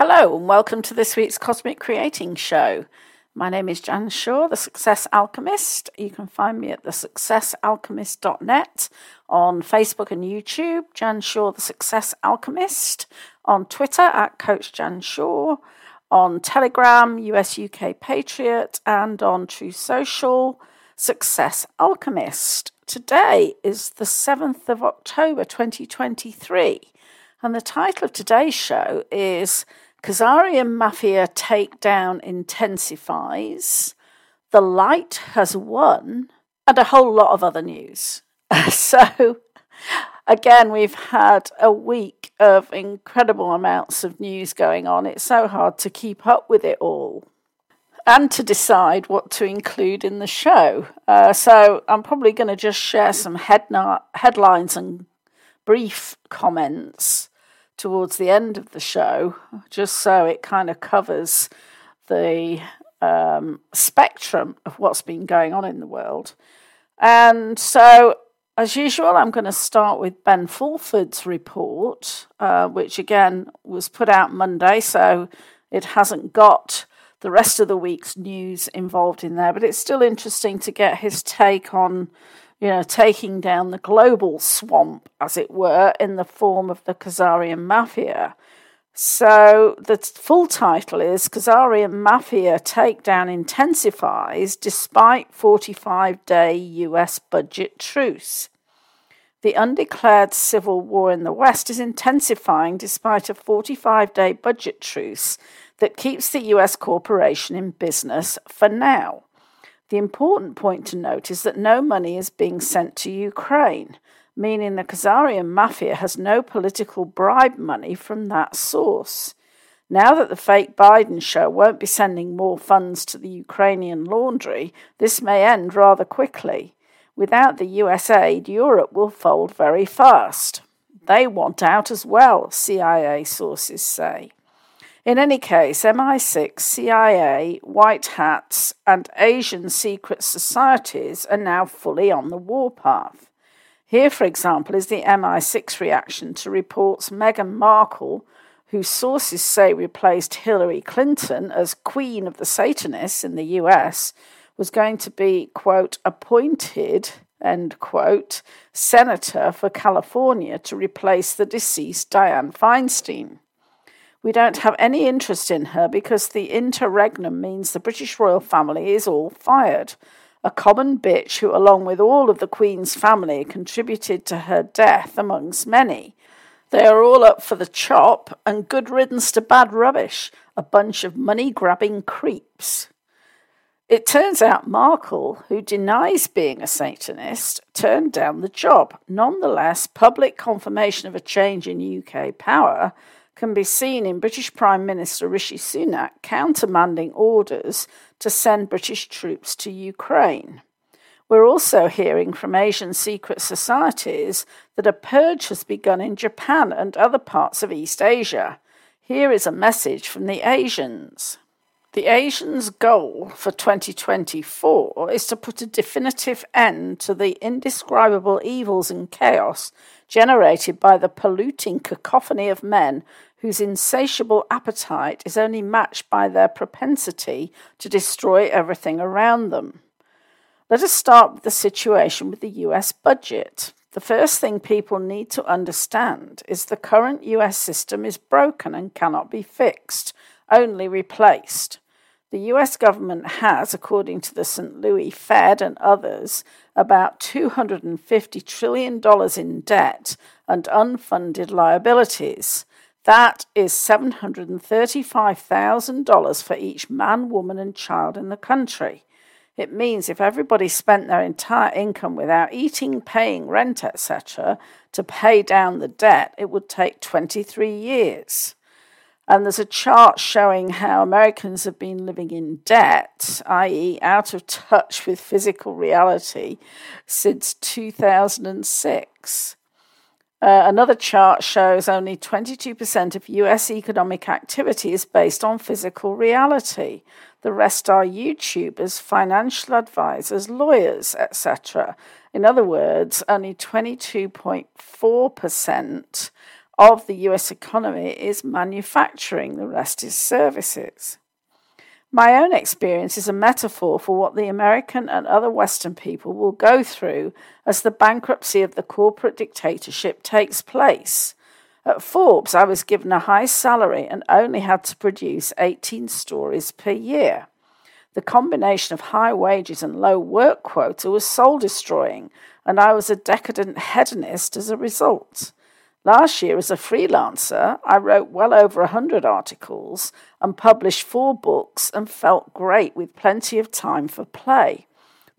Hello, and welcome to this week's Cosmic Creating Show. My name is Jan Shaw, the Success Alchemist. You can find me at thesuccessalchemist.net on Facebook and YouTube, Jan Shaw, the Success Alchemist, on Twitter at Coach Jan Shaw, on Telegram, US UK Patriot, and on Truth Social, Success Alchemist. Today is the 7th of October 2023, and the title of today's show is Khazarian mafia takedown intensifies, the light has won, and a whole lot of other news. so, again, we've had a week of incredible amounts of news going on. It's so hard to keep up with it all and to decide what to include in the show. Uh, so, I'm probably going to just share some headna- headlines and brief comments towards the end of the show, just so it kind of covers the um, spectrum of what's been going on in the world. And so, as usual, I'm going to start with Ben Fulford's report, uh, which again was put out Monday, so it hasn't got the rest of the week's news involved in there, but it's still interesting to get his take on you know, taking down the global swamp, as it were, in the form of the Khazarian Mafia. So the full title is Khazarian Mafia Takedown Intensifies Despite 45 Day US Budget Truce. The undeclared civil war in the West is intensifying despite a 45 day budget truce that keeps the US corporation in business for now. The important point to note is that no money is being sent to Ukraine, meaning the Khazarian mafia has no political bribe money from that source. Now that the fake Biden show won't be sending more funds to the Ukrainian laundry, this may end rather quickly. Without the US aid, Europe will fold very fast. They want out as well, CIA sources say. In any case, MI6, CIA, white hats, and Asian secret societies are now fully on the warpath. Here, for example, is the MI6 reaction to reports Meghan Markle, whose sources say replaced Hillary Clinton as Queen of the Satanists in the US, was going to be, quote, appointed, end quote, senator for California to replace the deceased Dianne Feinstein. We don't have any interest in her because the interregnum means the British royal family is all fired. A common bitch who, along with all of the Queen's family, contributed to her death, amongst many. They are all up for the chop, and good riddance to bad rubbish, a bunch of money grabbing creeps. It turns out Markle, who denies being a Satanist, turned down the job. Nonetheless, public confirmation of a change in UK power can be seen in British Prime Minister Rishi Sunak countermanding orders to send British troops to Ukraine. We're also hearing from Asian secret societies that a purge has begun in Japan and other parts of East Asia. Here is a message from the Asians. The Asians' goal for 2024 is to put a definitive end to the indescribable evils and chaos generated by the polluting cacophony of men whose insatiable appetite is only matched by their propensity to destroy everything around them. Let us start with the situation with the US budget. The first thing people need to understand is the current US system is broken and cannot be fixed, only replaced. The US government has, according to the St. Louis Fed and others, about $250 trillion in debt and unfunded liabilities. That is $735,000 for each man, woman, and child in the country. It means if everybody spent their entire income without eating, paying rent, etc., to pay down the debt, it would take 23 years. And there's a chart showing how Americans have been living in debt, i.e., out of touch with physical reality, since 2006. Uh, another chart shows only 22% of US economic activity is based on physical reality. The rest are YouTubers, financial advisors, lawyers, etc. In other words, only 22.4% of the US economy is manufacturing, the rest is services. My own experience is a metaphor for what the American and other Western people will go through as the bankruptcy of the corporate dictatorship takes place. At Forbes, I was given a high salary and only had to produce 18 stories per year. The combination of high wages and low work quota was soul destroying, and I was a decadent hedonist as a result. Last year, as a freelancer, I wrote well over 100 articles and published four books and felt great with plenty of time for play.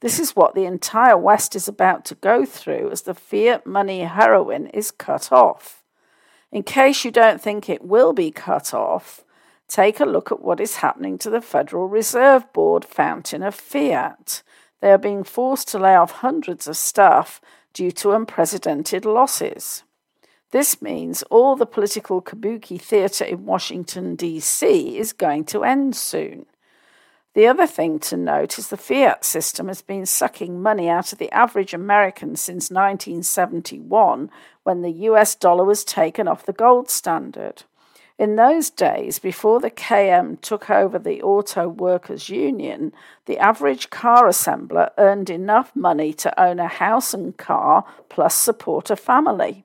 This is what the entire West is about to go through as the fiat money heroin is cut off. In case you don't think it will be cut off, take a look at what is happening to the Federal Reserve Board fountain of fiat. They are being forced to lay off hundreds of staff due to unprecedented losses. This means all the political kabuki theatre in Washington, D.C. is going to end soon. The other thing to note is the fiat system has been sucking money out of the average American since 1971 when the US dollar was taken off the gold standard. In those days, before the KM took over the Auto Workers Union, the average car assembler earned enough money to own a house and car plus support a family.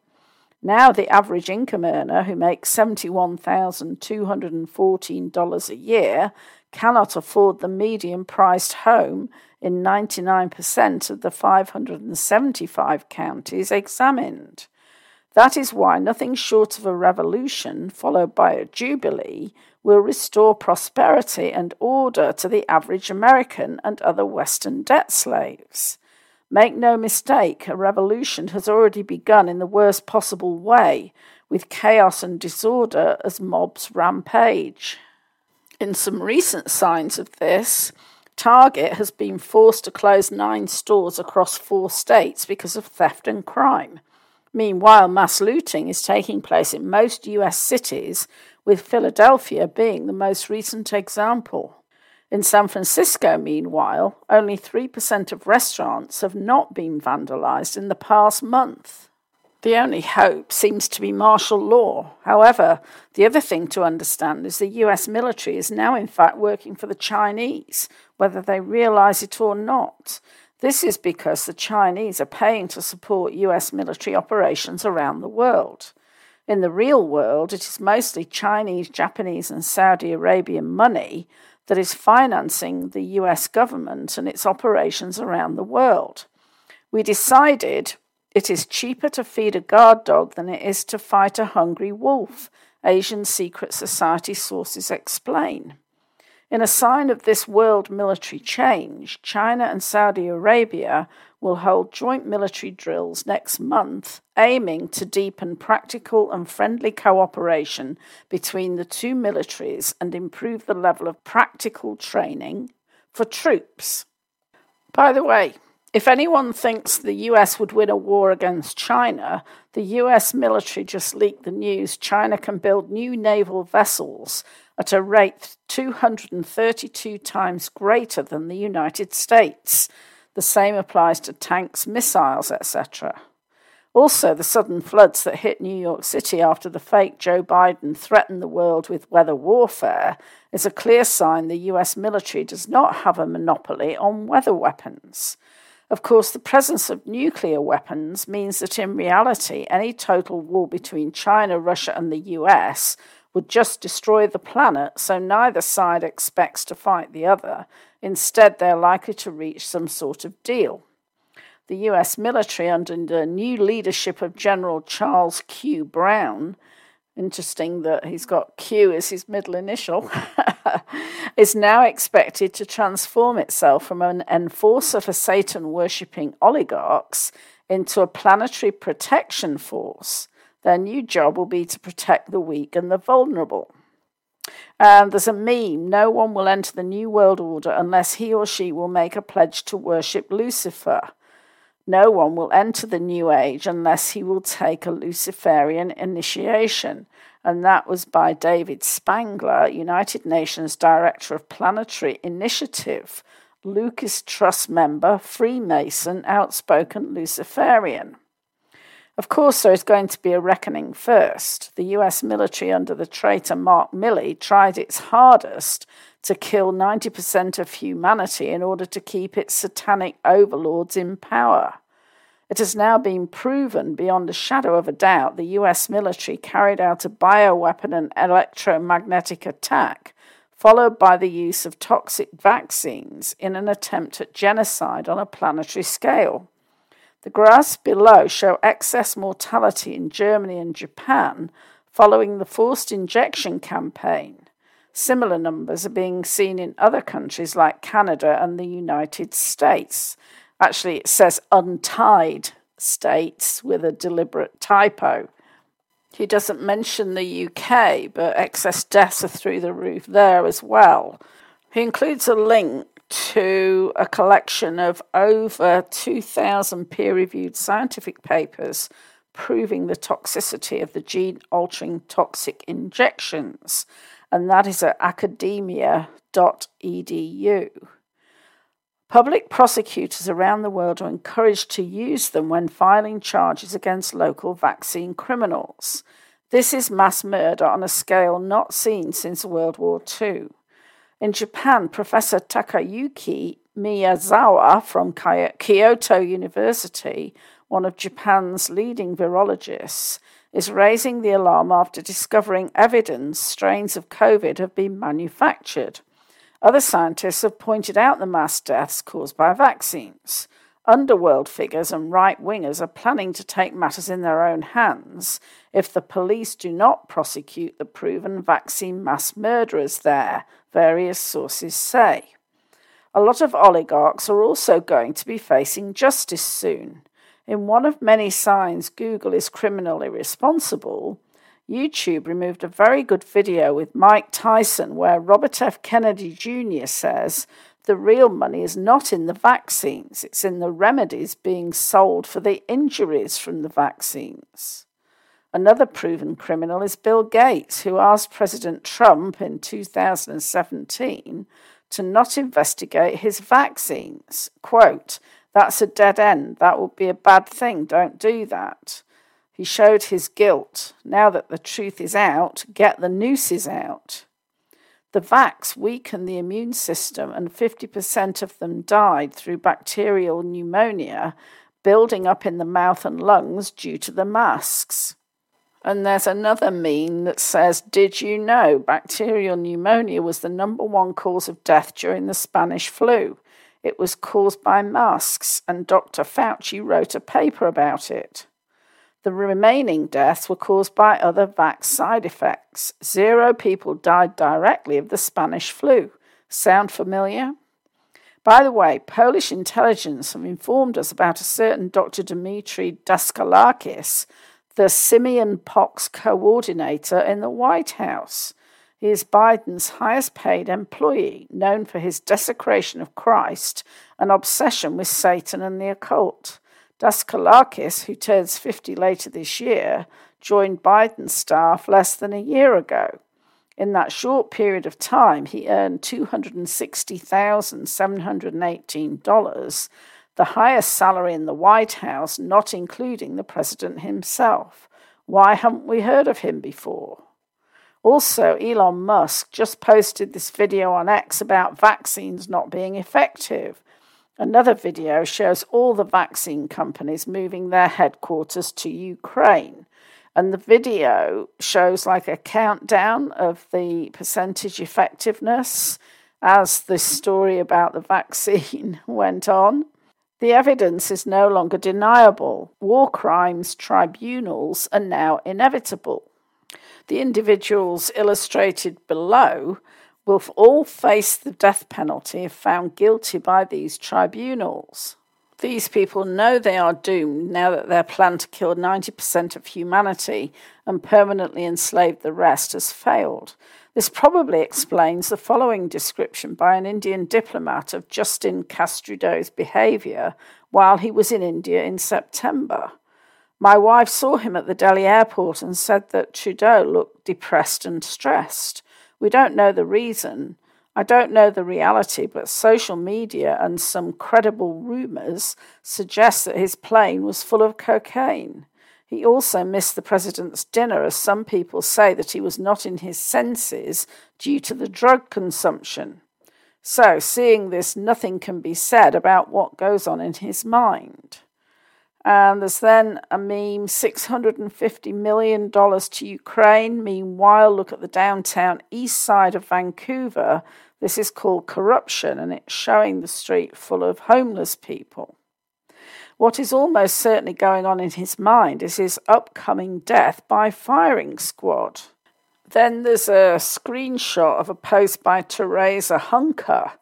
Now, the average income earner who makes $71,214 a year cannot afford the median priced home in 99% of the 575 counties examined. That is why nothing short of a revolution, followed by a jubilee, will restore prosperity and order to the average American and other Western debt slaves. Make no mistake, a revolution has already begun in the worst possible way, with chaos and disorder as mobs rampage. In some recent signs of this, Target has been forced to close nine stores across four states because of theft and crime. Meanwhile, mass looting is taking place in most US cities, with Philadelphia being the most recent example. In San Francisco, meanwhile, only 3% of restaurants have not been vandalized in the past month. The only hope seems to be martial law. However, the other thing to understand is the US military is now, in fact, working for the Chinese, whether they realize it or not. This is because the Chinese are paying to support US military operations around the world. In the real world, it is mostly Chinese, Japanese, and Saudi Arabian money that is financing the US government and its operations around the world. We decided it is cheaper to feed a guard dog than it is to fight a hungry wolf, Asian Secret Society sources explain. In a sign of this world military change, China and Saudi Arabia will hold joint military drills next month, aiming to deepen practical and friendly cooperation between the two militaries and improve the level of practical training for troops. By the way, if anyone thinks the US would win a war against China, the US military just leaked the news China can build new naval vessels at a rate 232 times greater than the United States. The same applies to tanks, missiles, etc. Also, the sudden floods that hit New York City after the fake Joe Biden threatened the world with weather warfare is a clear sign the US military does not have a monopoly on weather weapons. Of course, the presence of nuclear weapons means that in reality, any total war between China, Russia, and the US would just destroy the planet, so neither side expects to fight the other, Instead, they're likely to reach some sort of deal. The US military, under the new leadership of General Charles Q. Brown, interesting that he's got Q as his middle initial, is now expected to transform itself from an enforcer for Satan worshipping oligarchs into a planetary protection force. Their new job will be to protect the weak and the vulnerable. And there's a meme no one will enter the New World Order unless he or she will make a pledge to worship Lucifer. No one will enter the New Age unless he will take a Luciferian initiation. And that was by David Spangler, United Nations Director of Planetary Initiative, Lucis Trust member, Freemason, outspoken Luciferian. Of course, there is going to be a reckoning first. The US military, under the traitor Mark Milley, tried its hardest to kill 90% of humanity in order to keep its satanic overlords in power. It has now been proven beyond a shadow of a doubt the US military carried out a bioweapon and electromagnetic attack, followed by the use of toxic vaccines in an attempt at genocide on a planetary scale. The graphs below show excess mortality in Germany and Japan following the forced injection campaign. Similar numbers are being seen in other countries like Canada and the United States. Actually, it says untied states with a deliberate typo. He doesn't mention the UK, but excess deaths are through the roof there as well. He includes a link to a collection of over 2,000 peer reviewed scientific papers proving the toxicity of the gene altering toxic injections and that is at academia.edu. Public prosecutors around the world are encouraged to use them when filing charges against local vaccine criminals. This is mass murder on a scale not seen since World War II. In Japan, Professor Takayuki Miyazawa from Kyoto University, one of Japan's leading virologists, is raising the alarm after discovering evidence strains of COVID have been manufactured. Other scientists have pointed out the mass deaths caused by vaccines. Underworld figures and right wingers are planning to take matters in their own hands if the police do not prosecute the proven vaccine mass murderers there, various sources say. A lot of oligarchs are also going to be facing justice soon. In one of many signs Google is criminally responsible, YouTube removed a very good video with Mike Tyson where Robert F. Kennedy Jr. says the real money is not in the vaccines, it's in the remedies being sold for the injuries from the vaccines. Another proven criminal is Bill Gates, who asked President Trump in 2017 to not investigate his vaccines. Quote, that's a dead end. That would be a bad thing. Don't do that. He showed his guilt. Now that the truth is out, get the nooses out. The vax weakened the immune system, and 50% of them died through bacterial pneumonia building up in the mouth and lungs due to the masks. And there's another meme that says, Did you know bacterial pneumonia was the number one cause of death during the Spanish flu? It was caused by masks, and Dr. Fauci wrote a paper about it. The remaining deaths were caused by other vax side effects. Zero people died directly of the Spanish flu. Sound familiar? By the way, Polish intelligence have informed us about a certain Dr. Dmitry Daskalakis, the simian pox coordinator in the White House. He is Biden's highest paid employee, known for his desecration of Christ and obsession with Satan and the occult. Daskalakis, who turns 50 later this year, joined Biden's staff less than a year ago. In that short period of time, he earned $260,718, the highest salary in the White House, not including the president himself. Why haven't we heard of him before? Also, Elon Musk just posted this video on X about vaccines not being effective. Another video shows all the vaccine companies moving their headquarters to Ukraine. And the video shows like a countdown of the percentage effectiveness as the story about the vaccine went on. The evidence is no longer deniable. War crimes tribunals are now inevitable. The individuals illustrated below will all face the death penalty if found guilty by these tribunals. These people know they are doomed now that their plan to kill 90% of humanity and permanently enslave the rest has failed. This probably explains the following description by an Indian diplomat of Justin Trudeau's behaviour while he was in India in September. My wife saw him at the Delhi airport and said that Trudeau looked depressed and stressed. We don't know the reason. I don't know the reality, but social media and some credible rumours suggest that his plane was full of cocaine. He also missed the president's dinner, as some people say that he was not in his senses due to the drug consumption. So, seeing this, nothing can be said about what goes on in his mind. And there's then a meme $650 million to Ukraine. Meanwhile, look at the downtown east side of Vancouver. This is called corruption, and it's showing the street full of homeless people. What is almost certainly going on in his mind is his upcoming death by firing squad. Then there's a screenshot of a post by Teresa Hunker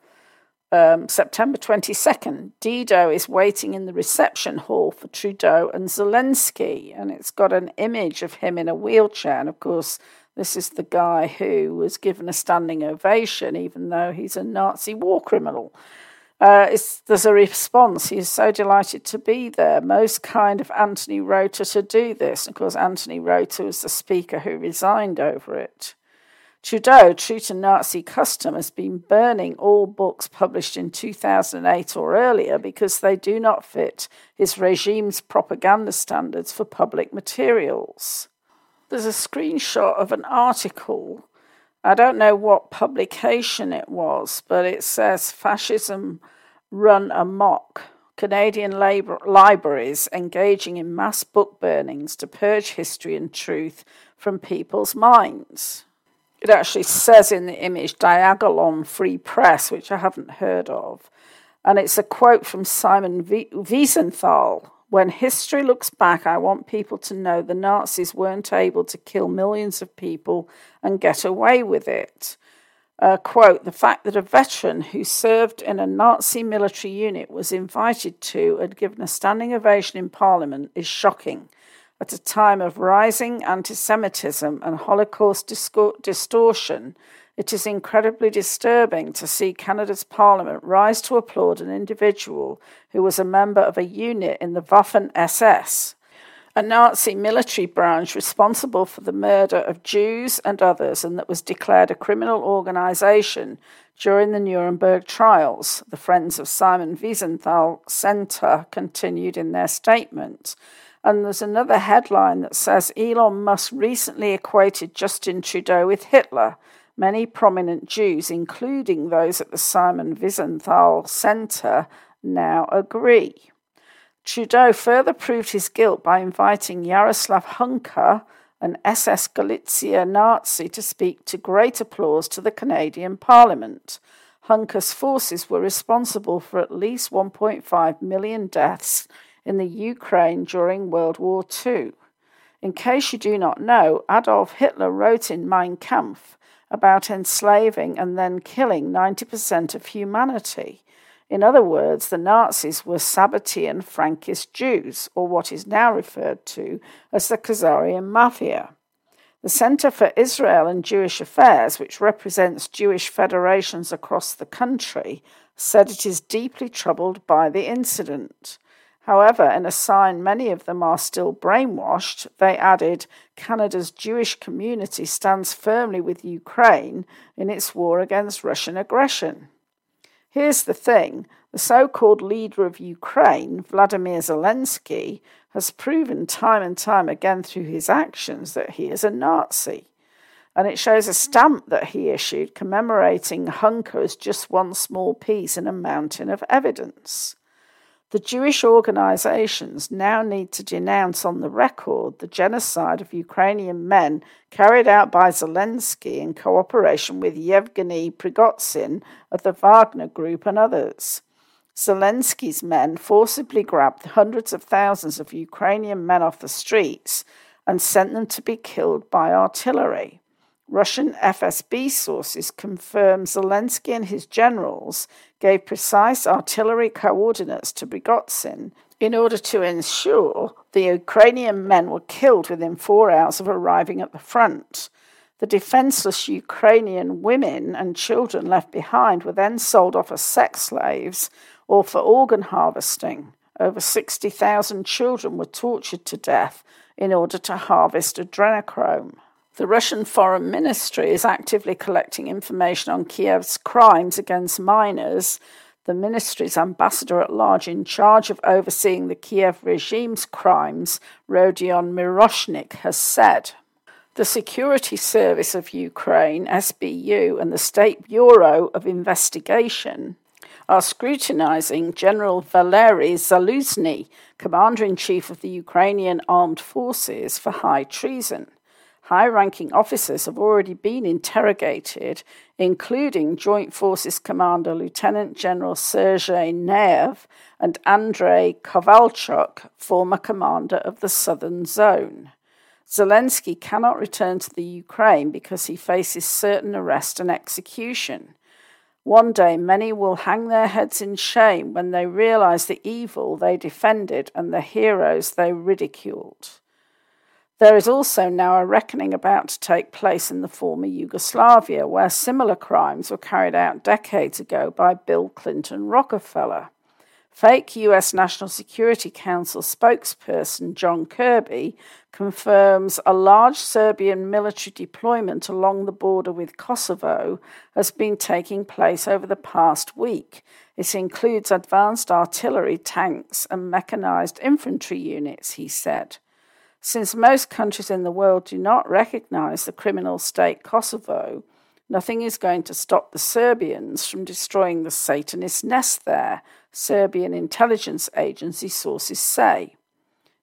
um, September 22nd, Dido is waiting in the reception hall for Trudeau and Zelensky, and it's got an image of him in a wheelchair. And of course, this is the guy who was given a standing ovation, even though he's a Nazi war criminal. Uh, there's a response. He's so delighted to be there. Most kind of Anthony Rota to do this. Of course, Anthony Rota was the speaker who resigned over it. Trudeau, true to Nazi custom, has been burning all books published in 2008 or earlier because they do not fit his regime's propaganda standards for public materials. There's a screenshot of an article. I don't know what publication it was, but it says Fascism Run Amok. Canadian labor- libraries engaging in mass book burnings to purge history and truth from people's minds. It actually says in the image Diagolon Free Press, which I haven't heard of. And it's a quote from Simon Wiesenthal. When history looks back, I want people to know the Nazis weren't able to kill millions of people and get away with it. Uh, quote, the fact that a veteran who served in a Nazi military unit was invited to and given a standing ovation in Parliament is shocking at a time of rising anti Semitism and Holocaust distortion, it is incredibly disturbing to see Canada's Parliament rise to applaud an individual who was a member of a unit in the Waffen SS, a Nazi military branch responsible for the murder of Jews and others, and that was declared a criminal organisation during the Nuremberg trials. The Friends of Simon Wiesenthal Centre continued in their statement. And there's another headline that says Elon Musk recently equated Justin Trudeau with Hitler. Many prominent Jews, including those at the Simon Wiesenthal Center, now agree. Trudeau further proved his guilt by inviting Yaroslav Hunka, an SS Galicia Nazi, to speak to great applause to the Canadian Parliament. Hunka's forces were responsible for at least 1.5 million deaths in the Ukraine during World War II. In case you do not know, Adolf Hitler wrote in Mein Kampf about enslaving and then killing 90% of humanity. In other words, the Nazis were Sabbatean Frankist Jews, or what is now referred to as the Khazarian Mafia. The Center for Israel and Jewish Affairs, which represents Jewish federations across the country, said it is deeply troubled by the incident. However, in a sign many of them are still brainwashed, they added Canada's Jewish community stands firmly with Ukraine in its war against Russian aggression. Here's the thing the so called leader of Ukraine, Vladimir Zelensky, has proven time and time again through his actions that he is a Nazi. And it shows a stamp that he issued commemorating Hunka as just one small piece in a mountain of evidence. The Jewish organizations now need to denounce on the record the genocide of Ukrainian men carried out by Zelensky in cooperation with Yevgeny Prigozhin of the Wagner Group and others. Zelensky's men forcibly grabbed hundreds of thousands of Ukrainian men off the streets and sent them to be killed by artillery. Russian FSB sources confirm Zelensky and his generals gave precise artillery coordinates to Prigozhin in order to ensure the Ukrainian men were killed within four hours of arriving at the front. The defenseless Ukrainian women and children left behind were then sold off as sex slaves or for organ harvesting. Over 60,000 children were tortured to death in order to harvest adrenochrome. The Russian Foreign Ministry is actively collecting information on Kiev's crimes against minors the ministry's ambassador at large in charge of overseeing the Kiev regime's crimes, Rodion Miroshnik, has said. The Security Service of Ukraine, SBU, and the State Bureau of Investigation are scrutinizing General Valery Zaluzhny, Commander in Chief of the Ukrainian Armed Forces, for high treason. High ranking officers have already been interrogated, including Joint Forces Commander Lieutenant General Sergei Naev and Andrei Kovalchuk, former commander of the Southern Zone. Zelensky cannot return to the Ukraine because he faces certain arrest and execution. One day, many will hang their heads in shame when they realize the evil they defended and the heroes they ridiculed. There is also now a reckoning about to take place in the former Yugoslavia, where similar crimes were carried out decades ago by Bill Clinton Rockefeller. Fake US National Security Council spokesperson John Kirby confirms a large Serbian military deployment along the border with Kosovo has been taking place over the past week. It includes advanced artillery, tanks, and mechanized infantry units, he said. Since most countries in the world do not recognize the criminal state Kosovo, nothing is going to stop the Serbians from destroying the Satanist nest there, Serbian intelligence agency sources say.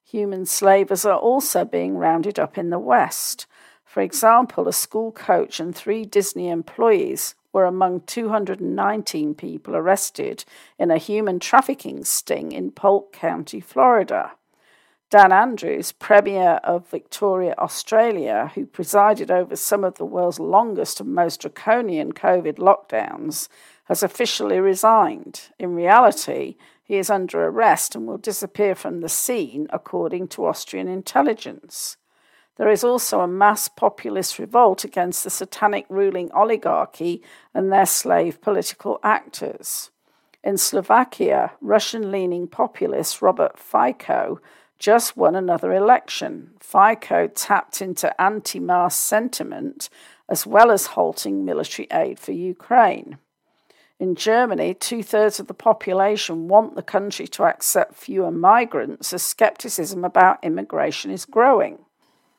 Human slavers are also being rounded up in the West. For example, a school coach and three Disney employees were among 219 people arrested in a human trafficking sting in Polk County, Florida. Dan Andrews, Premier of Victoria, Australia, who presided over some of the world's longest and most draconian COVID lockdowns, has officially resigned. In reality, he is under arrest and will disappear from the scene, according to Austrian intelligence. There is also a mass populist revolt against the satanic ruling oligarchy and their slave political actors. In Slovakia, Russian leaning populist Robert Fico just won another election. Fico tapped into anti mass sentiment as well as halting military aid for Ukraine. In Germany, two thirds of the population want the country to accept fewer migrants as skepticism about immigration is growing.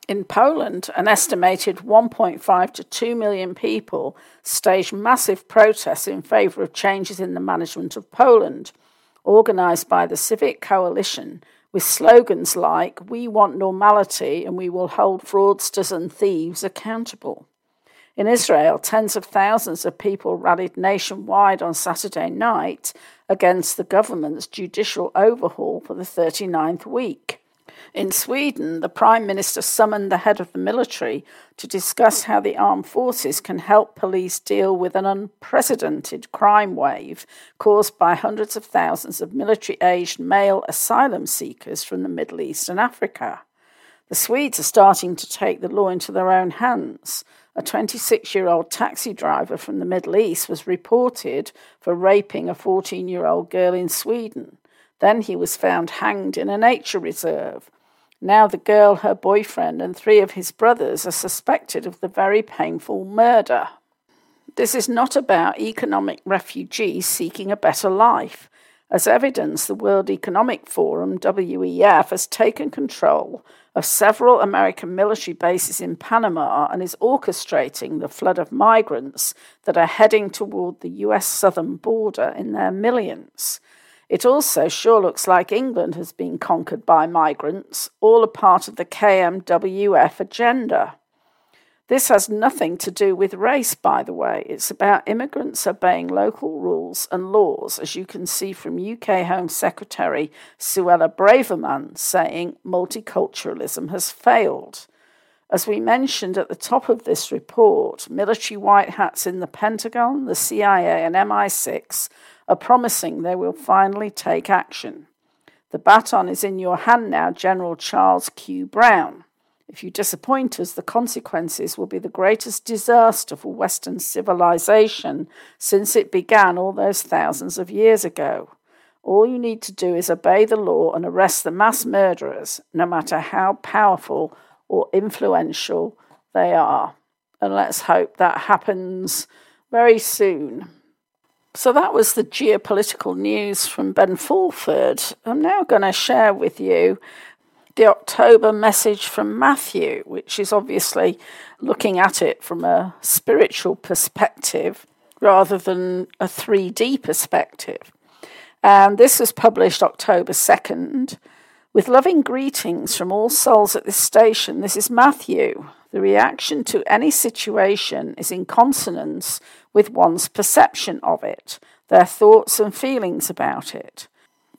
In Poland, an estimated 1.5 to 2 million people staged massive protests in favour of changes in the management of Poland, organised by the Civic Coalition, with slogans like, We want normality and we will hold fraudsters and thieves accountable. In Israel, tens of thousands of people rallied nationwide on Saturday night against the government's judicial overhaul for the 39th week. In Sweden, the Prime Minister summoned the head of the military to discuss how the armed forces can help police deal with an unprecedented crime wave caused by hundreds of thousands of military aged male asylum seekers from the Middle East and Africa. The Swedes are starting to take the law into their own hands. A 26 year old taxi driver from the Middle East was reported for raping a 14 year old girl in Sweden. Then he was found hanged in a nature reserve. Now the girl, her boyfriend, and three of his brothers are suspected of the very painful murder. This is not about economic refugees seeking a better life. As evidence, the World Economic Forum, WEF, has taken control of several American military bases in Panama and is orchestrating the flood of migrants that are heading toward the US southern border in their millions. It also sure looks like England has been conquered by migrants, all a part of the KMWF agenda. This has nothing to do with race, by the way. It's about immigrants obeying local rules and laws, as you can see from UK Home Secretary Suella Braverman saying multiculturalism has failed. As we mentioned at the top of this report, military white hats in the Pentagon, the CIA, and MI6 are promising they will finally take action. The baton is in your hand now, General Charles Q. Brown. If you disappoint us, the consequences will be the greatest disaster for Western civilization since it began all those thousands of years ago. All you need to do is obey the law and arrest the mass murderers, no matter how powerful or influential they are. And let's hope that happens very soon. So that was the geopolitical news from Ben Fulford. I'm now going to share with you the October message from Matthew, which is obviously looking at it from a spiritual perspective rather than a 3D perspective. And this was published October 2nd. With loving greetings from all souls at this station, this is Matthew. The reaction to any situation is in consonance with one's perception of it, their thoughts and feelings about it.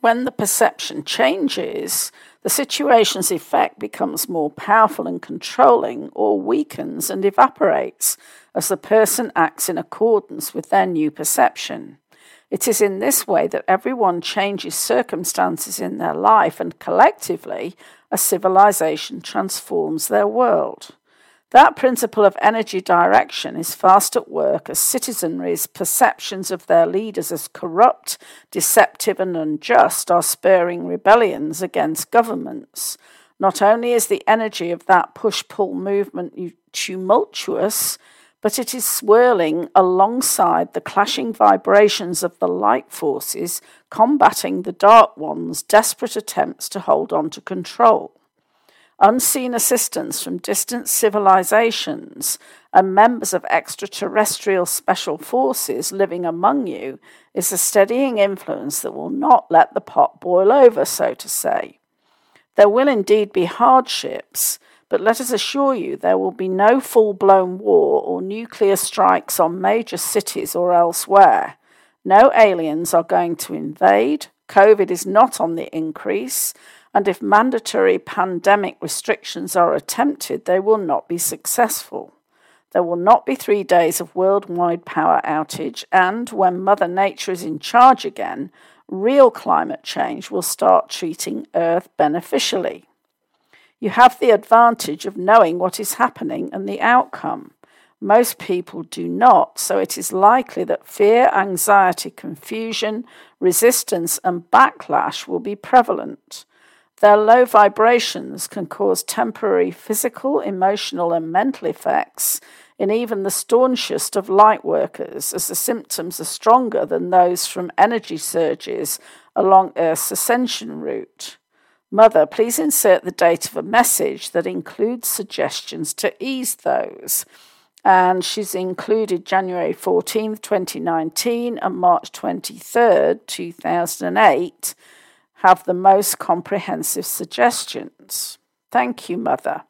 When the perception changes, the situation's effect becomes more powerful and controlling or weakens and evaporates as the person acts in accordance with their new perception. It is in this way that everyone changes circumstances in their life and collectively a civilization transforms their world. That principle of energy direction is fast at work as citizenry's perceptions of their leaders as corrupt, deceptive, and unjust are spurring rebellions against governments. Not only is the energy of that push pull movement tumultuous, but it is swirling alongside the clashing vibrations of the light forces combating the dark ones' desperate attempts to hold on to control unseen assistance from distant civilizations, and members of extraterrestrial special forces living among you is a steadying influence that will not let the pot boil over, so to say. There will indeed be hardships, but let us assure you there will be no full blown war or nuclear strikes on major cities or elsewhere. No aliens are going to invade. COVID is not on the increase and if mandatory pandemic restrictions are attempted, they will not be successful. There will not be three days of worldwide power outage, and when Mother Nature is in charge again, real climate change will start treating Earth beneficially. You have the advantage of knowing what is happening and the outcome. Most people do not, so it is likely that fear, anxiety, confusion, resistance, and backlash will be prevalent. Their low vibrations can cause temporary physical, emotional, and mental effects in even the staunchest of light workers, as the symptoms are stronger than those from energy surges along Earth's ascension route. Mother, please insert the date of a message that includes suggestions to ease those. And she's included January 14th, 2019 and March 23rd, 2008 have the most comprehensive suggestions. Thank you, Mother.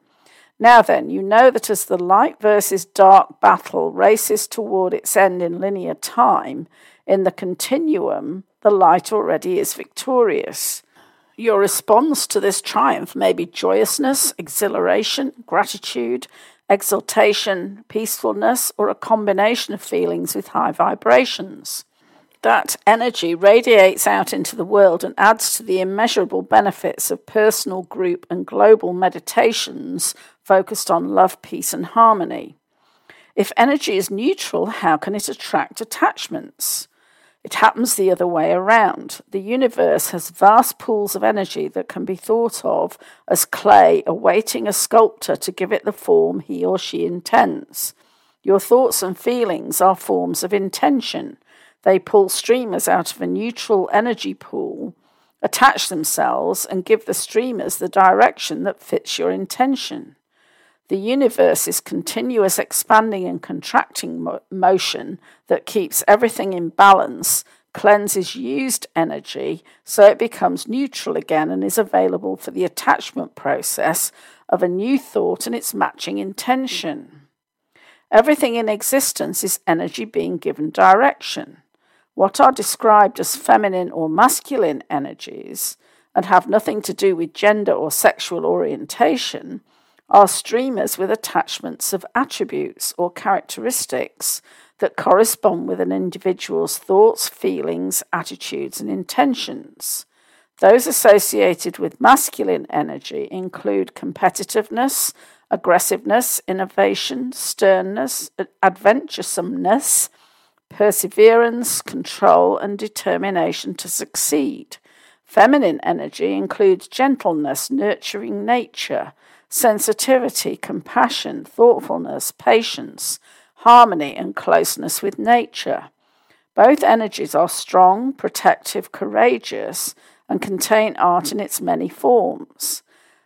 Now then, you know that as the light versus dark battle races toward its end in linear time, in the continuum, the light already is victorious. Your response to this triumph may be joyousness, exhilaration, gratitude, exultation, peacefulness, or a combination of feelings with high vibrations that energy radiates out into the world and adds to the immeasurable benefits of personal, group, and global meditations focused on love, peace, and harmony. If energy is neutral, how can it attract attachments? It happens the other way around. The universe has vast pools of energy that can be thought of as clay awaiting a sculptor to give it the form he or she intends. Your thoughts and feelings are forms of intention. They pull streamers out of a neutral energy pool, attach themselves, and give the streamers the direction that fits your intention. The universe is continuous expanding and contracting mo- motion that keeps everything in balance, cleanses used energy so it becomes neutral again and is available for the attachment process of a new thought and its matching intention. Everything in existence is energy being given direction what are described as feminine or masculine energies and have nothing to do with gender or sexual orientation are streamers with attachments of attributes or characteristics that correspond with an individual's thoughts, feelings, attitudes, and intentions. Those associated with masculine energy include competitiveness, aggressiveness, innovation, sternness, adventuresomeness, perseverance, control, and determination to succeed. Feminine energy includes gentleness, nurturing nature, sensitivity, compassion, thoughtfulness, patience, harmony, and closeness with nature. Both energies are strong, protective, courageous, and contain art in its many forms.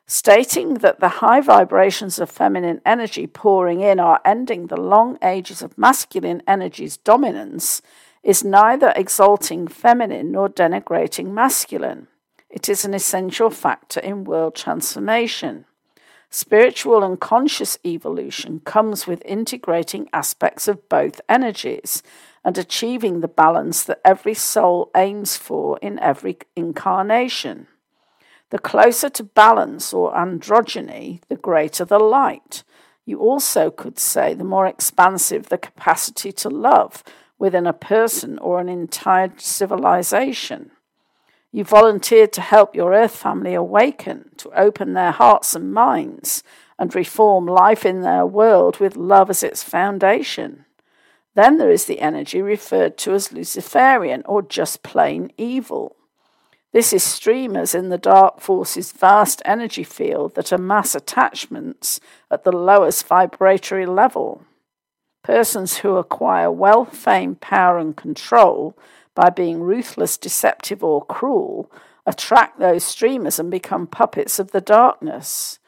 Stating that the high vibrations of feminine energy pouring in are ending the long ages of masculine energy's dominance is neither exalting feminine nor denigrating masculine. It is an essential factor in world transformation. Spiritual and conscious evolution comes with integrating aspects of both energies and achieving the balance that every soul aims for in every incarnation. The closer to balance or androgyny, the greater the light. You also could say the more expansive the capacity to love within a person or an entire civilization. You volunteered to help your Earth family awaken, to open their hearts and minds, and reform life in their world with love as its foundation. Then there is the energy referred to as Luciferian or just plain evil. This is streamers in the dark force's vast energy field that amass attachments at the lowest vibratory level. Persons who acquire wealth, fame, power, and control by being ruthless, deceptive, or cruel, attract those streamers and become puppets of the darkness.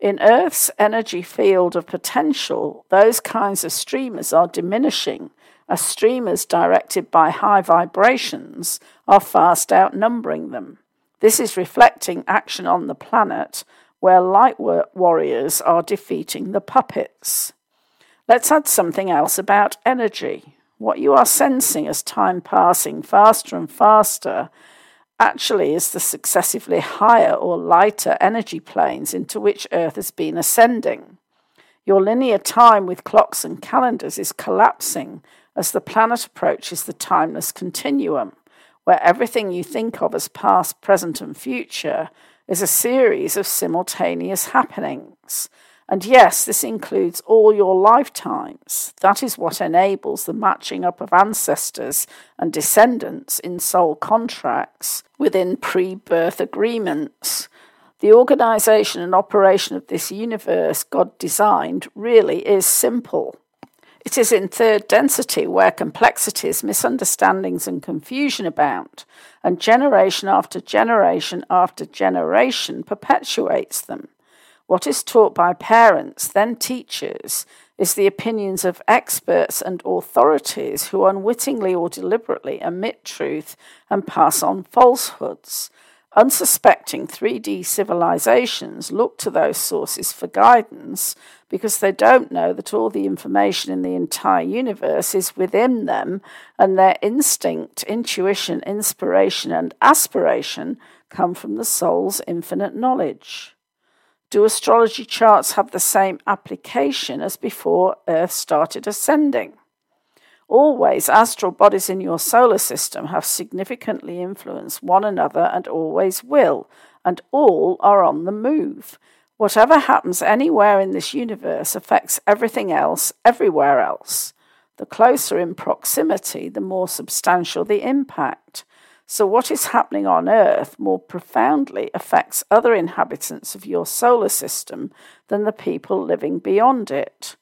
In Earth's energy field of potential, those kinds of streamers are diminishing as streamers directed by high vibrations are fast outnumbering them. This is reflecting action on the planet where light warriors are defeating the puppets. Let's add something else about energy. What you are sensing as time passing faster and faster actually is the successively higher or lighter energy planes into which Earth has been ascending. Your linear time with clocks and calendars is collapsing as the planet approaches the timeless continuum, where everything you think of as past, present, and future is a series of simultaneous happenings. And yes, this includes all your lifetimes. That is what enables the matching up of ancestors and descendants in soul contracts within pre birth agreements. The organization and operation of this universe God designed really is simple. It is in third density where complexities, misunderstandings, and confusion abound, and generation after generation after generation perpetuates them. What is taught by parents, then teachers, is the opinions of experts and authorities who unwittingly or deliberately omit truth and pass on falsehoods. Unsuspecting 3D civilizations look to those sources for guidance because they don't know that all the information in the entire universe is within them and their instinct, intuition, inspiration, and aspiration come from the soul's infinite knowledge. Do astrology charts have the same application as before Earth started ascending? Always, astral bodies in your solar system have significantly influenced one another and always will, and all are on the move. Whatever happens anywhere in this universe affects everything else everywhere else. The closer in proximity, the more substantial the impact. So, what is happening on Earth more profoundly affects other inhabitants of your solar system than the people living beyond it.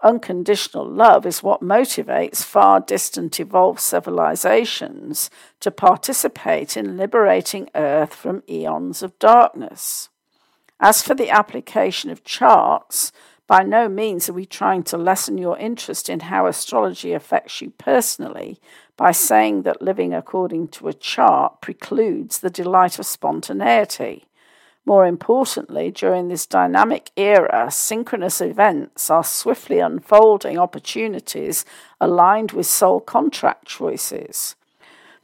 Unconditional love is what motivates far distant evolved civilizations to participate in liberating Earth from eons of darkness. As for the application of charts, by no means are we trying to lessen your interest in how astrology affects you personally by saying that living according to a chart precludes the delight of spontaneity. More importantly, during this dynamic era, synchronous events are swiftly unfolding opportunities aligned with soul contract choices.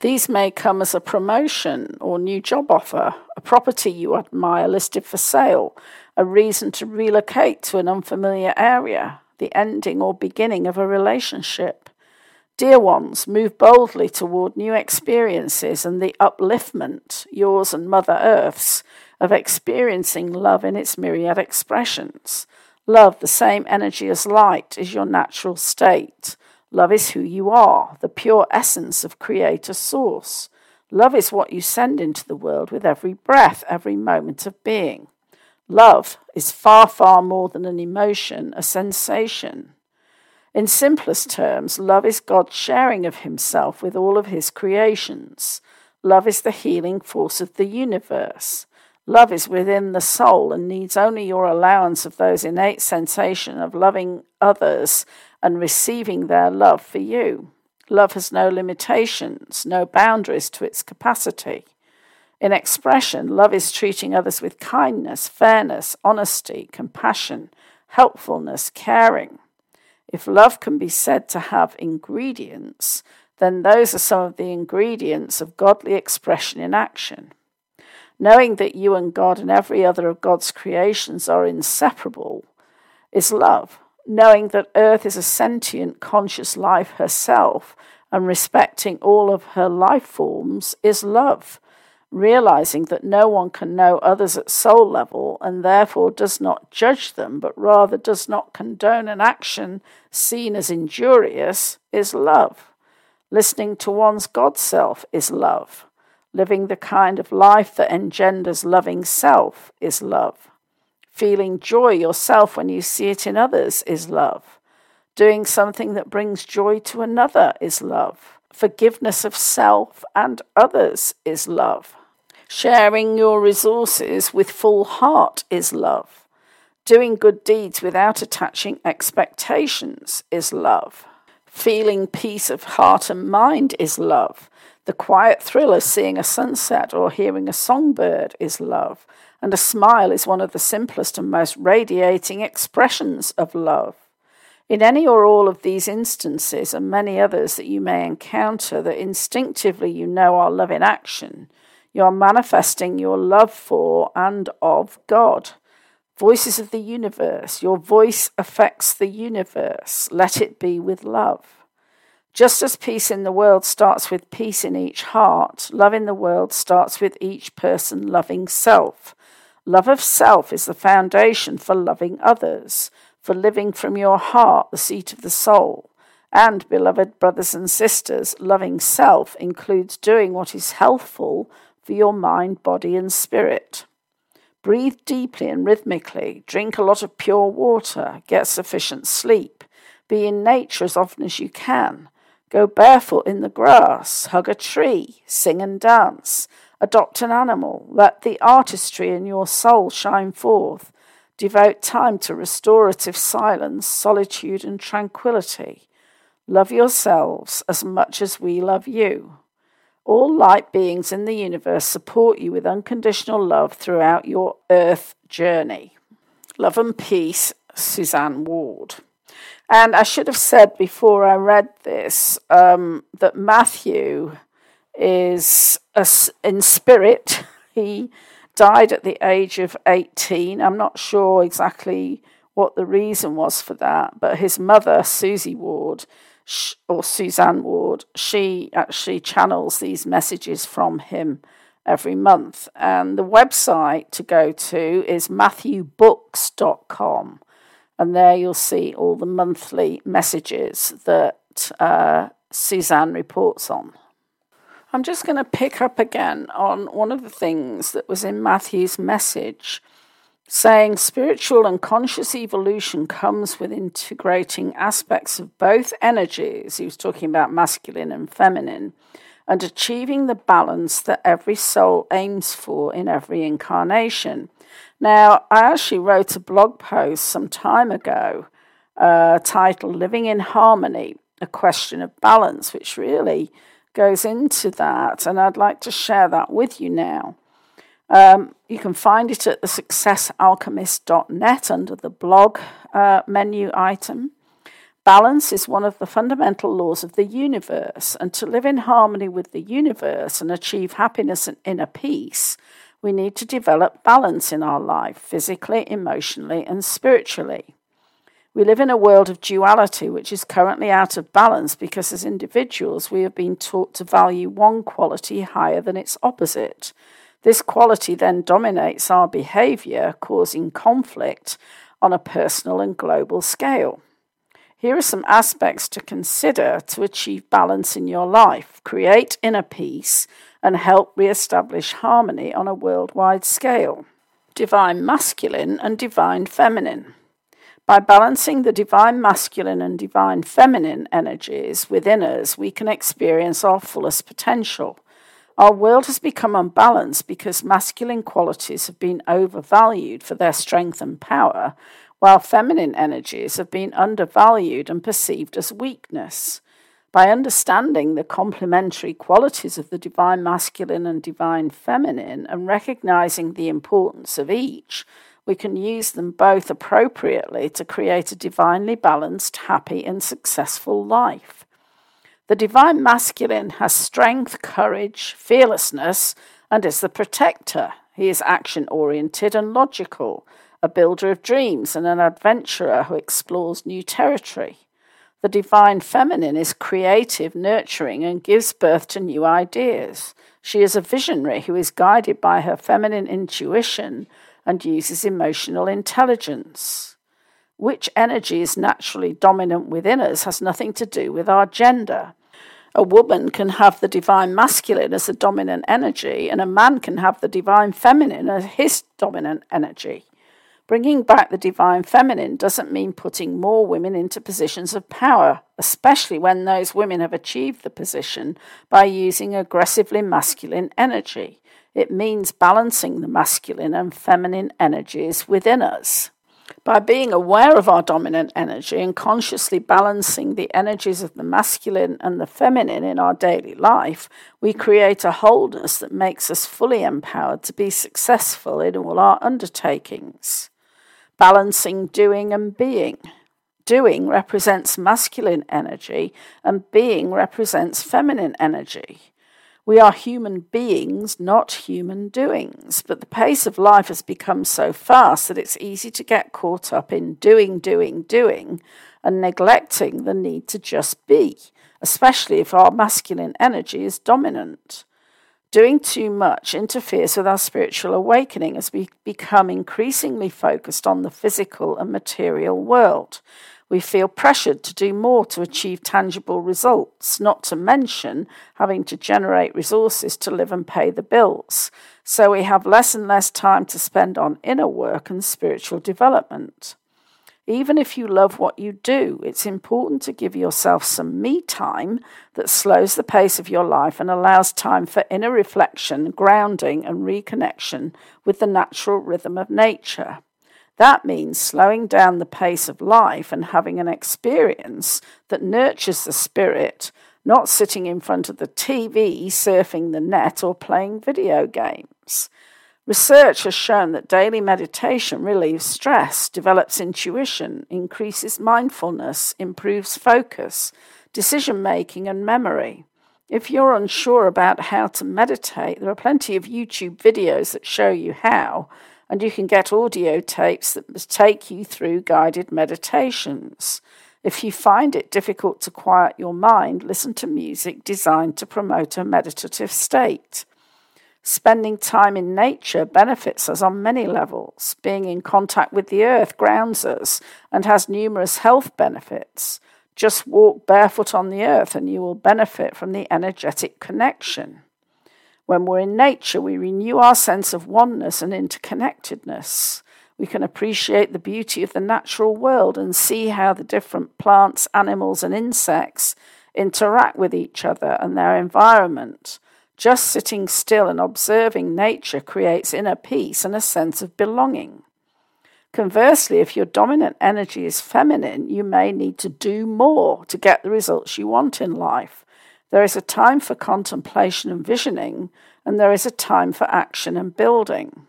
These may come as a promotion or new job offer, a property you admire listed for sale, a reason to relocate to an unfamiliar area, the ending or beginning of a relationship. Dear ones, move boldly toward new experiences and the upliftment, yours and Mother Earth's, of experiencing love in its myriad expressions. Love, the same energy as light, is your natural state. Love is who you are, the pure essence of Creator Source. Love is what you send into the world with every breath, every moment of being. Love is far, far more than an emotion, a sensation. In simplest terms, love is God's sharing of himself with all of his creations. Love is the healing force of the universe. Love is within the soul and needs only your allowance of those innate sensation of loving others and receiving their love for you. Love has no limitations, no boundaries to its capacity. In expression, love is treating others with kindness, fairness, honesty, compassion, helpfulness, caring. If love can be said to have ingredients, then those are some of the ingredients of godly expression in action. Knowing that you and God and every other of God's creations are inseparable is love. Knowing that Earth is a sentient, conscious life herself and respecting all of her life forms is love realizing that no one can know others at soul level and therefore does not judge them, but rather does not condone an action seen as injurious, is love. Listening to one's God self is love. Living the kind of life that engenders loving self is love. Feeling joy yourself when you see it in others is love. Doing something that brings joy to another is love. Forgiveness of self and others is love. Sharing your resources with full heart is love. Doing good deeds without attaching expectations is love. Feeling peace of heart and mind is love. The quiet thrill of seeing a sunset or hearing a songbird is love. And a smile is one of the simplest and most radiating expressions of love. In any or all of these instances, and many others that you may encounter that instinctively you know are love in action, you're manifesting your love for and of God. Voices of the universe. Your voice affects the universe. Let it be with love. Just as peace in the world starts with peace in each heart, love in the world starts with each person loving self. Love of self is the foundation for loving others, for living from your heart, the seat of the soul. And, beloved brothers and sisters, loving self includes doing what is healthful for your mind, body, and spirit. Breathe deeply and rhythmically, drink a lot of pure water, get sufficient sleep, be in nature as often as you can, go barefoot in the grass, hug a tree, sing and dance, adopt an animal, let the artistry in your soul shine forth, devote time to restorative silence, solitude, and tranquility. Love yourselves as much as we love you. All light beings in the universe support you with unconditional love throughout your earth journey. Love and peace, Suzanne Ward. And I should have said before I read this um, that Matthew is a, in spirit. He died at the age of 18. I'm not sure exactly what the reason was for that, but his mother, Susie Ward, or Suzanne Ward, she actually channels these messages from him every month. And the website to go to is matthewbooks.com. And there you'll see all the monthly messages that uh, Suzanne reports on. I'm just going to pick up again on one of the things that was in Matthew's message saying spiritual and conscious evolution comes with integrating aspects of both energies. He was talking about masculine and feminine, and achieving the balance that every soul aims for in every incarnation. Now, I actually wrote a blog post some time ago uh, titled Living in Harmony A Question of Balance, which really goes into that, and I'd like to share that with you now. Um, you can find it at the successalchemist.net under the blog uh, menu item. Balance is one of the fundamental laws of the universe, and to live in harmony with the universe and achieve happiness and inner peace, we need to develop balance in our life, physically, emotionally, and spiritually. We live in a world of duality which is currently out of balance because, as individuals, we have been taught to value one quality higher than its opposite. This quality then dominates our behavior, causing conflict on a personal and global scale. Here are some aspects to consider to achieve balance in your life, create inner peace, and help re establish harmony on a worldwide scale. Divine masculine and divine feminine. By balancing the divine masculine and divine feminine energies within us, we can experience our fullest potential. Our world has become unbalanced because masculine qualities have been overvalued for their strength and power, while feminine energies have been undervalued and perceived as weakness. By understanding the complementary qualities of the divine masculine and divine feminine and recognizing the importance of each, we can use them both appropriately to create a divinely balanced, happy, and successful life. The divine masculine has strength, courage, fearlessness, and is the protector. He is action oriented and logical a builder of dreams and an adventurer who explores new territory. The divine feminine is creative, nurturing, and gives birth to new ideas. She is a visionary who is guided by her feminine intuition and uses emotional intelligence. Which energy is naturally dominant within us has nothing to do with our gender. A woman can have the divine masculine as the dominant energy, and a man can have the divine feminine as his dominant energy. Bringing back the divine feminine doesn't mean putting more women into positions of power, especially when those women have achieved the position by using aggressively masculine energy. It means balancing the masculine and feminine energies within us. By being aware of our dominant energy and consciously balancing the energies of the masculine and the feminine in our daily life, we create a wholeness that makes us fully empowered to be successful in all our undertakings balancing doing and being. Doing represents masculine energy, and being represents feminine energy. We are human beings, not human doings, but the pace of life has become so fast that it's easy to get caught up in doing, doing, doing, and neglecting the need to just be, especially if our masculine energy is dominant. Doing too much interferes with our spiritual awakening as we become increasingly focused on the physical and material world. We feel pressured to do more to achieve tangible results, not to mention having to generate resources to live and pay the bills. So we have less and less time to spend on inner work and spiritual development. Even if you love what you do, it's important to give yourself some me time that slows the pace of your life and allows time for inner reflection, grounding, and reconnection with the natural rhythm of nature. That means slowing down the pace of life and having an experience that nurtures the spirit, not sitting in front of the TV, surfing the net, or playing video games. Research has shown that daily meditation relieves stress, develops intuition, increases mindfulness, improves focus, decision making, and memory. If you're unsure about how to meditate, there are plenty of YouTube videos that show you how, and you can get audio tapes that take you through guided meditations. If you find it difficult to quiet your mind, listen to music designed to promote a meditative state. Spending time in nature benefits us on many levels. Being in contact with the earth grounds us and has numerous health benefits. Just walk barefoot on the earth and you will benefit from the energetic connection. When we're in nature, we renew our sense of oneness and interconnectedness. We can appreciate the beauty of the natural world and see how the different plants, animals, and insects interact with each other and their environment just sitting still and observing nature creates inner peace and a sense of belonging. Conversely, if your dominant energy is feminine, you may need to do more to get the results you want in life. There is a time for contemplation and visioning, and there is a time for action and building.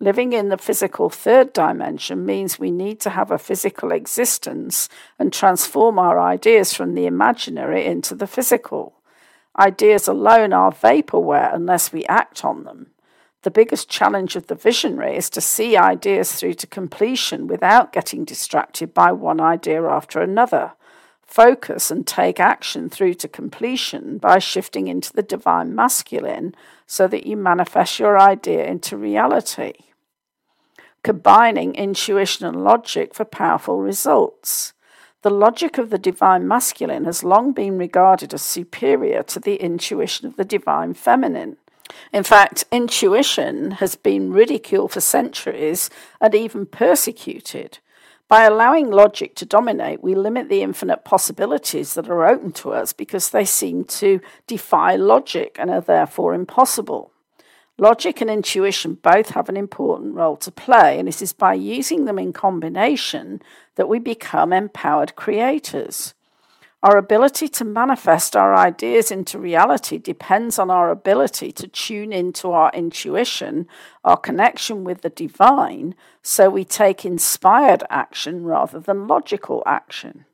Living in the physical third dimension means we need to have a physical existence and transform our ideas from the imaginary into the physical. Ideas alone are vaporware unless we act on them. The biggest challenge of the visionary is to see ideas through to completion without getting distracted by one idea after another. Focus and take action through to completion by shifting into the divine masculine so that you manifest your idea into reality. Combining intuition and logic for powerful results. The logic of the divine masculine has long been regarded as superior to the intuition of the divine feminine. In fact, intuition has been ridiculed for centuries and even persecuted. By allowing logic to dominate, we limit the infinite possibilities that are open to us because they seem to defy logic and are therefore impossible. Logic and intuition both have an important role to play, and it is by using them in combination that we become empowered creators. Our ability to manifest our ideas into reality depends on our ability to tune into our intuition, our connection with the divine, so we take inspired action rather than logical action.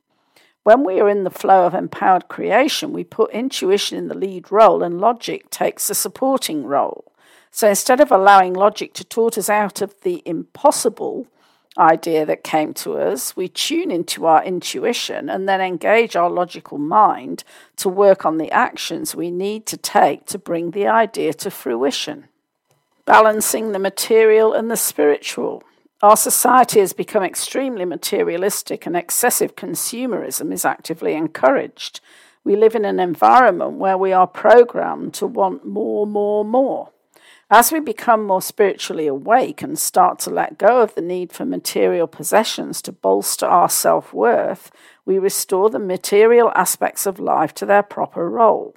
When we are in the flow of empowered creation, we put intuition in the lead role and logic takes the supporting role. So instead of allowing logic to talk us out of the impossible idea that came to us, we tune into our intuition and then engage our logical mind to work on the actions we need to take to bring the idea to fruition. Balancing the material and the spiritual. Our society has become extremely materialistic and excessive consumerism is actively encouraged. We live in an environment where we are programmed to want more, more, more. As we become more spiritually awake and start to let go of the need for material possessions to bolster our self worth, we restore the material aspects of life to their proper role.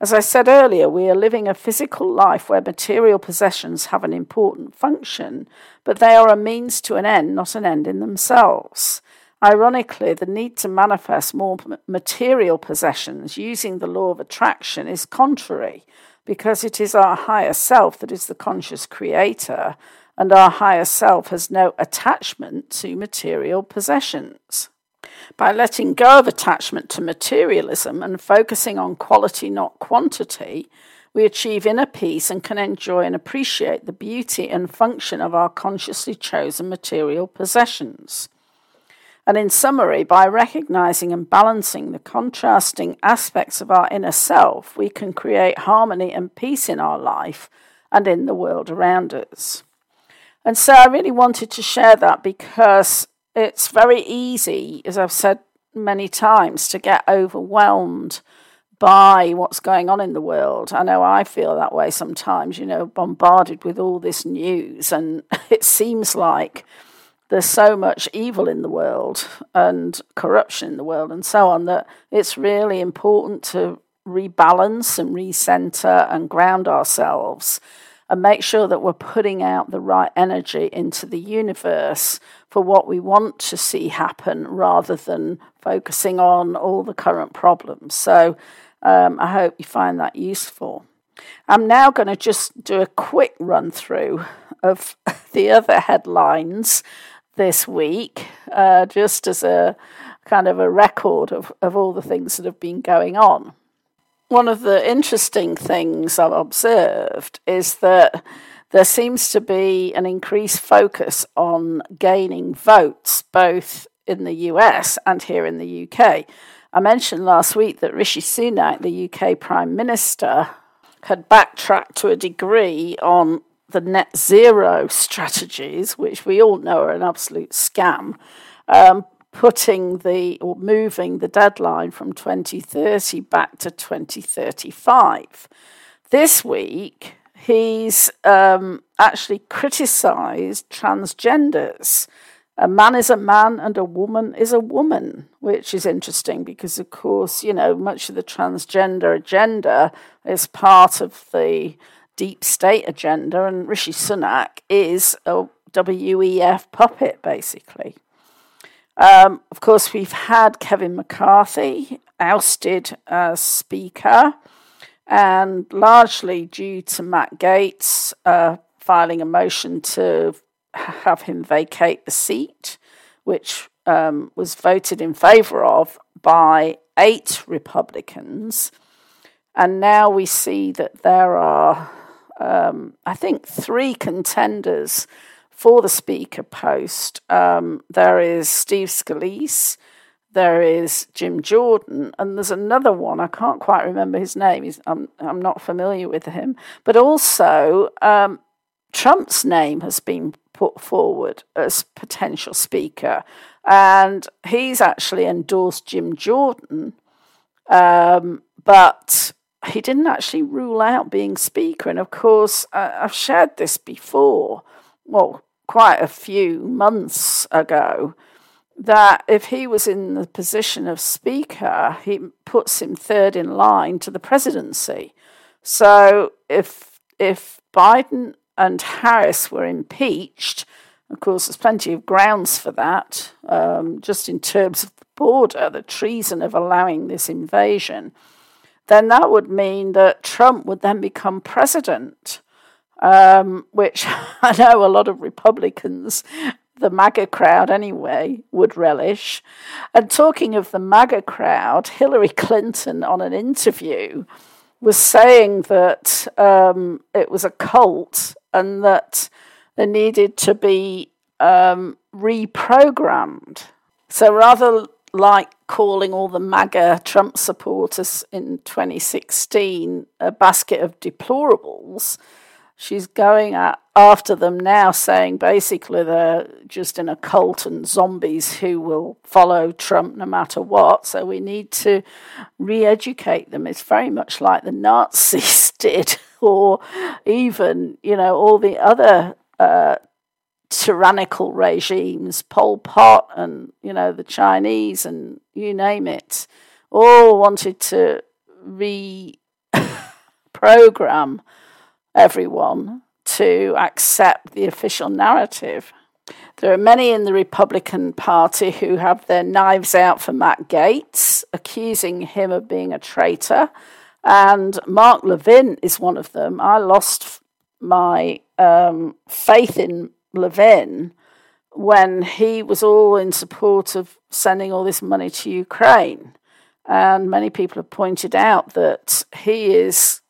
As I said earlier, we are living a physical life where material possessions have an important function, but they are a means to an end, not an end in themselves. Ironically, the need to manifest more material possessions using the law of attraction is contrary because it is our higher self that is the conscious creator, and our higher self has no attachment to material possessions. By letting go of attachment to materialism and focusing on quality, not quantity, we achieve inner peace and can enjoy and appreciate the beauty and function of our consciously chosen material possessions. And in summary, by recognizing and balancing the contrasting aspects of our inner self, we can create harmony and peace in our life and in the world around us. And so I really wanted to share that because it's very easy, as I've said many times, to get overwhelmed by what's going on in the world. I know I feel that way sometimes, you know, bombarded with all this news, and it seems like there's so much evil in the world and corruption in the world and so on that it's really important to rebalance and recenter and ground ourselves and make sure that we're putting out the right energy into the universe for what we want to see happen rather than focusing on all the current problems. So um, I hope you find that useful. I'm now going to just do a quick run through of the other headlines this week, uh, just as a kind of a record of, of all the things that have been going on. One of the interesting things I've observed is that there seems to be an increased focus on gaining votes, both in the US and here in the UK. I mentioned last week that Rishi Sunak, the UK Prime Minister, had backtracked to a degree on the net zero strategies, which we all know are an absolute scam, um, putting the or moving the deadline from 2030 back to 2035. This week, he's um, actually criticised transgenders. A man is a man and a woman is a woman, which is interesting because, of course, you know, much of the transgender agenda is part of the deep state agenda, and Rishi Sunak is a WEF puppet, basically. Um, of course, we've had Kevin McCarthy ousted as Speaker, and largely due to Matt Gaetz uh, filing a motion to have him vacate the seat, which um, was voted in favour of by eight Republicans. And now we see that there are um, I think, three contenders for the Speaker post. Um, there is Steve Scalise, there is Jim Jordan, and there's another one. I can't quite remember his name. He's, I'm, I'm not familiar with him. But also, um, Trump's name has been put forward as potential speaker, and he's actually endorsed Jim Jordan, um, but he didn't actually rule out being speaker. And of course, uh, I've shared this before, well, quite a few months ago, that if he was in the position of speaker, he puts him third in line to the presidency. So if if Biden and Harris were impeached. Of course, there's plenty of grounds for that, um, just in terms of the border, the treason of allowing this invasion. Then that would mean that Trump would then become president, um, which I know a lot of Republicans, the MAGA crowd anyway, would relish. And talking of the MAGA crowd, Hillary Clinton on an interview was saying that um, it was a cult and that they needed to be um, reprogrammed. So rather like calling all the MAGA Trump supporters in 2016 a basket of deplorables, she's going at, after them now, saying basically they're just in a cult and zombies who will follow Trump no matter what. So we need to re educate them. It's very much like the Nazis did, or even, you know, all the other. Uh, tyrannical regimes, Pol Pot and, you know, the Chinese and you name it, all wanted to reprogram everyone to accept the official narrative. There are many in the Republican Party who have their knives out for Matt Gaetz, accusing him of being a traitor. And Mark Levin is one of them. I lost my um, faith in Levin when he was all in support of sending all this money to Ukraine. And many people have pointed out that he is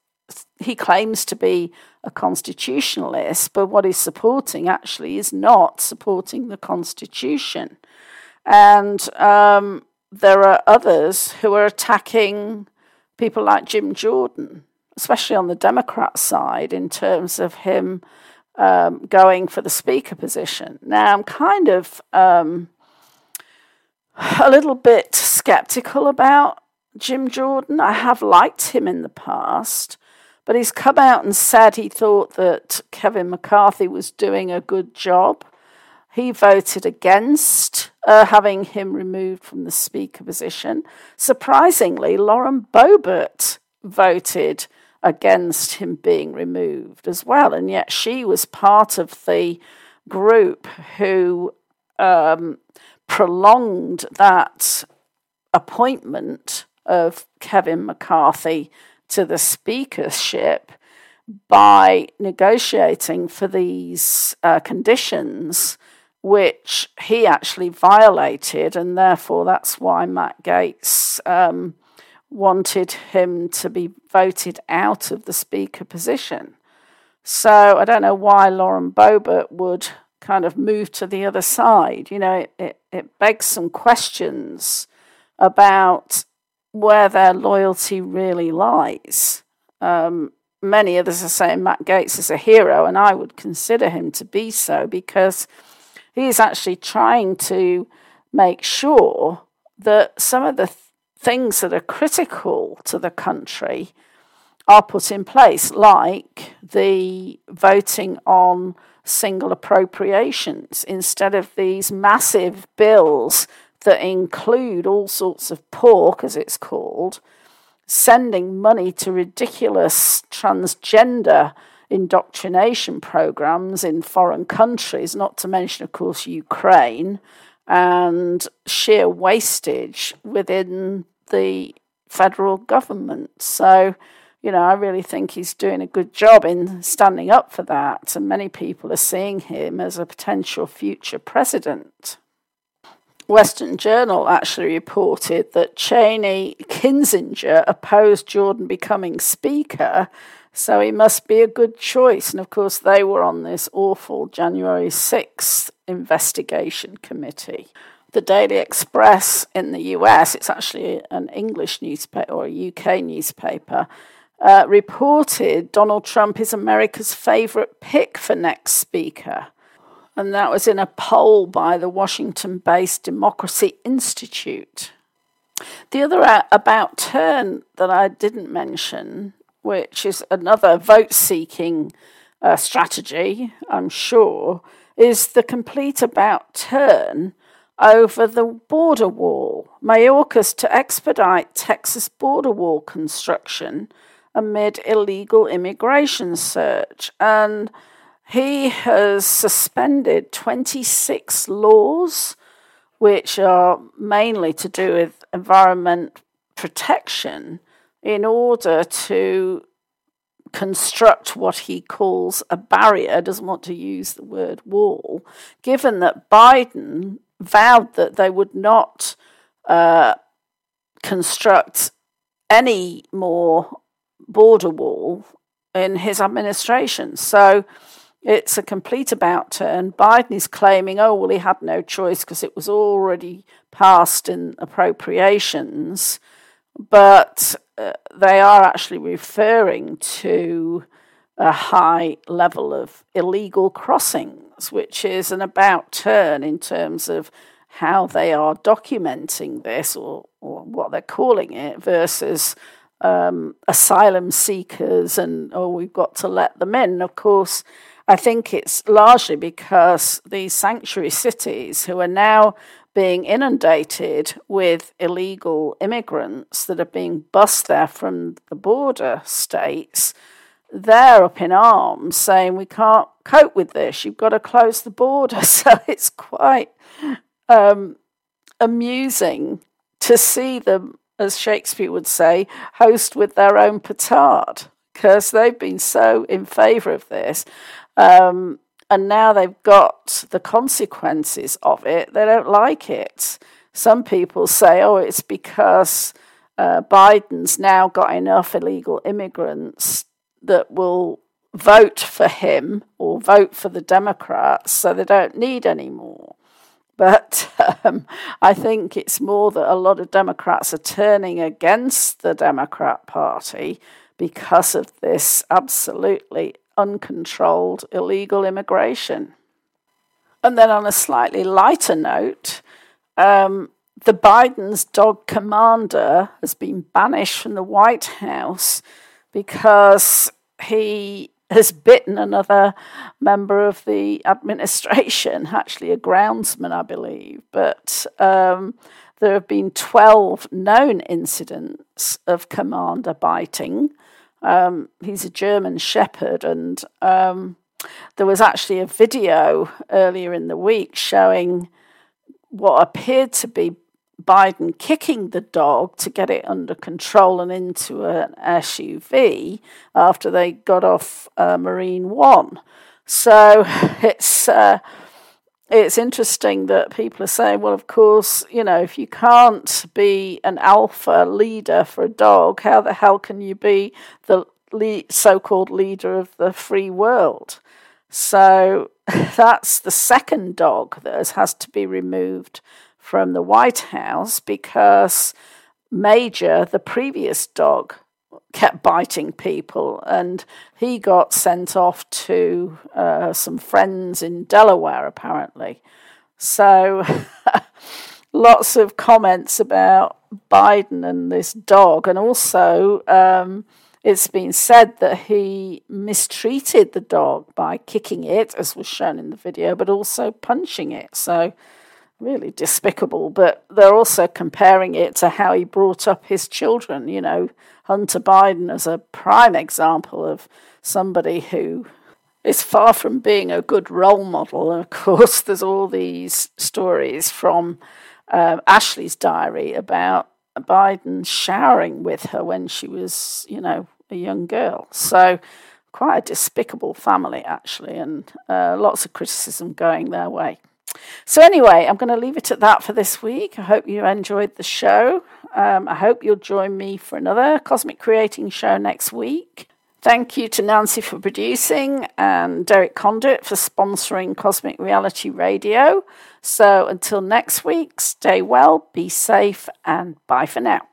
he claims to be a constitutionalist, but what he's supporting actually is not supporting the Constitution. And um, there are others who are attacking people like Jim Jordan, especially on the Democrat side, in terms of him um, going for the speaker position. Now, I'm kind of um, a little bit skeptical about Jim Jordan. I have liked him in the past. But he's come out and said he thought that Kevin McCarthy was doing a good job. He voted against uh, having him removed from the Speaker position. Surprisingly, Lauren Boebert voted against him being removed as well, and yet she was part of the group who um, prolonged that appointment of Kevin McCarthy to the speakership by negotiating for these uh, conditions, which he actually violated, and therefore that's why Matt Gaetz um, wanted him to be voted out of the speaker position. So I don't know why Lauren Boebert would kind of move to the other side. You know, it, it, it begs some questions about where their loyalty really lies. Um, many others are saying Matt Gaetz is a hero, and I would consider him to be so because he is actually trying to make sure that some of the th- things that are critical to the country are put in place, like the voting on single appropriations instead of these massive bills that include all sorts of pork, as it's called, sending money to ridiculous transgender indoctrination programs in foreign countries, not to mention, of course, Ukraine, and sheer wastage within the federal government. So, you know, I really think he's doing a good job in standing up for that, and many people are seeing him as a potential future president. Western Journal actually reported that Cheney Kinzinger opposed Jordan becoming Speaker So he must be a good choice. And of course, they were on this awful January 6th investigation committee. The Daily Express in the US, it's actually an English newspaper or a UK newspaper, uh, reported Donald Trump is America's favourite pick for next speaker. And that was in a poll by the Washington based Democracy Institute. The other about turn that I didn't mention which is another vote seeking uh, strategy, I'm sure, is the complete about turn over the border wall. Mayorkas to expedite Texas border wall construction amid illegal immigration surge. And he has suspended 26 laws, which are mainly to do with environment protection in order to construct what he calls a barrier, doesn't want to use the word wall, given that Biden vowed that they would not uh, construct any more border wall in his administration. So it's a complete about turn. Biden is claiming, oh, well, he had no choice because it was already passed in appropriations. But uh, they are actually referring to a high level of illegal which is an about turn in terms of how they are documenting this or, or what they're calling it versus um, asylum seekers and, oh, we've got to let them in. Of course, I think it's largely because these sanctuary cities who are now being inundated with illegal immigrants that are being bussed there from the border states, they're up in arms saying we can't cope with this. You've got to close the border. So it's quite um, amusing to see them, as Shakespeare would say, host with their own petard because they've been so in favour of this. Um, and now they've got the consequences of it. They don't like it. Some people say, oh, it's because uh, Biden's now got enough illegal immigrants that will vote for him or vote for the Democrats, so they don't need any more. But um, I think it's more that a lot of Democrats are turning against the Democrat Party because of this absolutely uncontrolled illegal immigration. And then, on a slightly lighter note, um, the Biden's dog commander has been banished from the White House because he has bitten another member of the administration, actually a groundsman, I believe. But um, there have been 12 known incidents of commander biting. Um, he's a German Shepherd, and um, there was actually a video earlier in the week showing what appeared to be Biden kicking the dog to get it under control and into an SUV after they got off uh, Marine One. So it's. Uh, it's interesting that people are saying, well, of course, you know, if you can't be an alpha leader for a dog, how the hell can you be the so called leader of the free world? So that's the second dog that has to be removed from the White House because Major, the previous dog, kept biting people, and he got sent off to uh, some friends in Delaware, apparently. So, lots of comments about Biden and this dog, and also um, it's been said that he mistreated the dog by kicking it, as was shown in the video, but also punching it. So, really despicable. But they're also comparing it to how he brought up his children, you know Hunter Biden as a prime example of somebody who is far from being a good role model. And of course, there's all these stories from uh, Ashley's diary about Biden showering with her when she was, you know, a young girl. So, quite a despicable family, actually, and uh, lots of criticism going their way. So, anyway, I'm going to leave it at that for this week. I hope you enjoyed the show. Um, I hope you'll join me for another Cosmic Creating show next week. Thank you to Nancy for producing and Derek Conduit for sponsoring Cosmic Reality Radio. So until next week, stay well, be safe, and bye for now.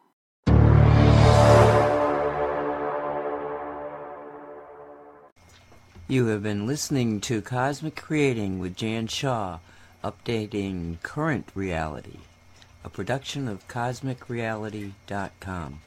You have been listening to Cosmic Creating with Jan Shaw, updating Current Reality, a production of CosmicReality.com.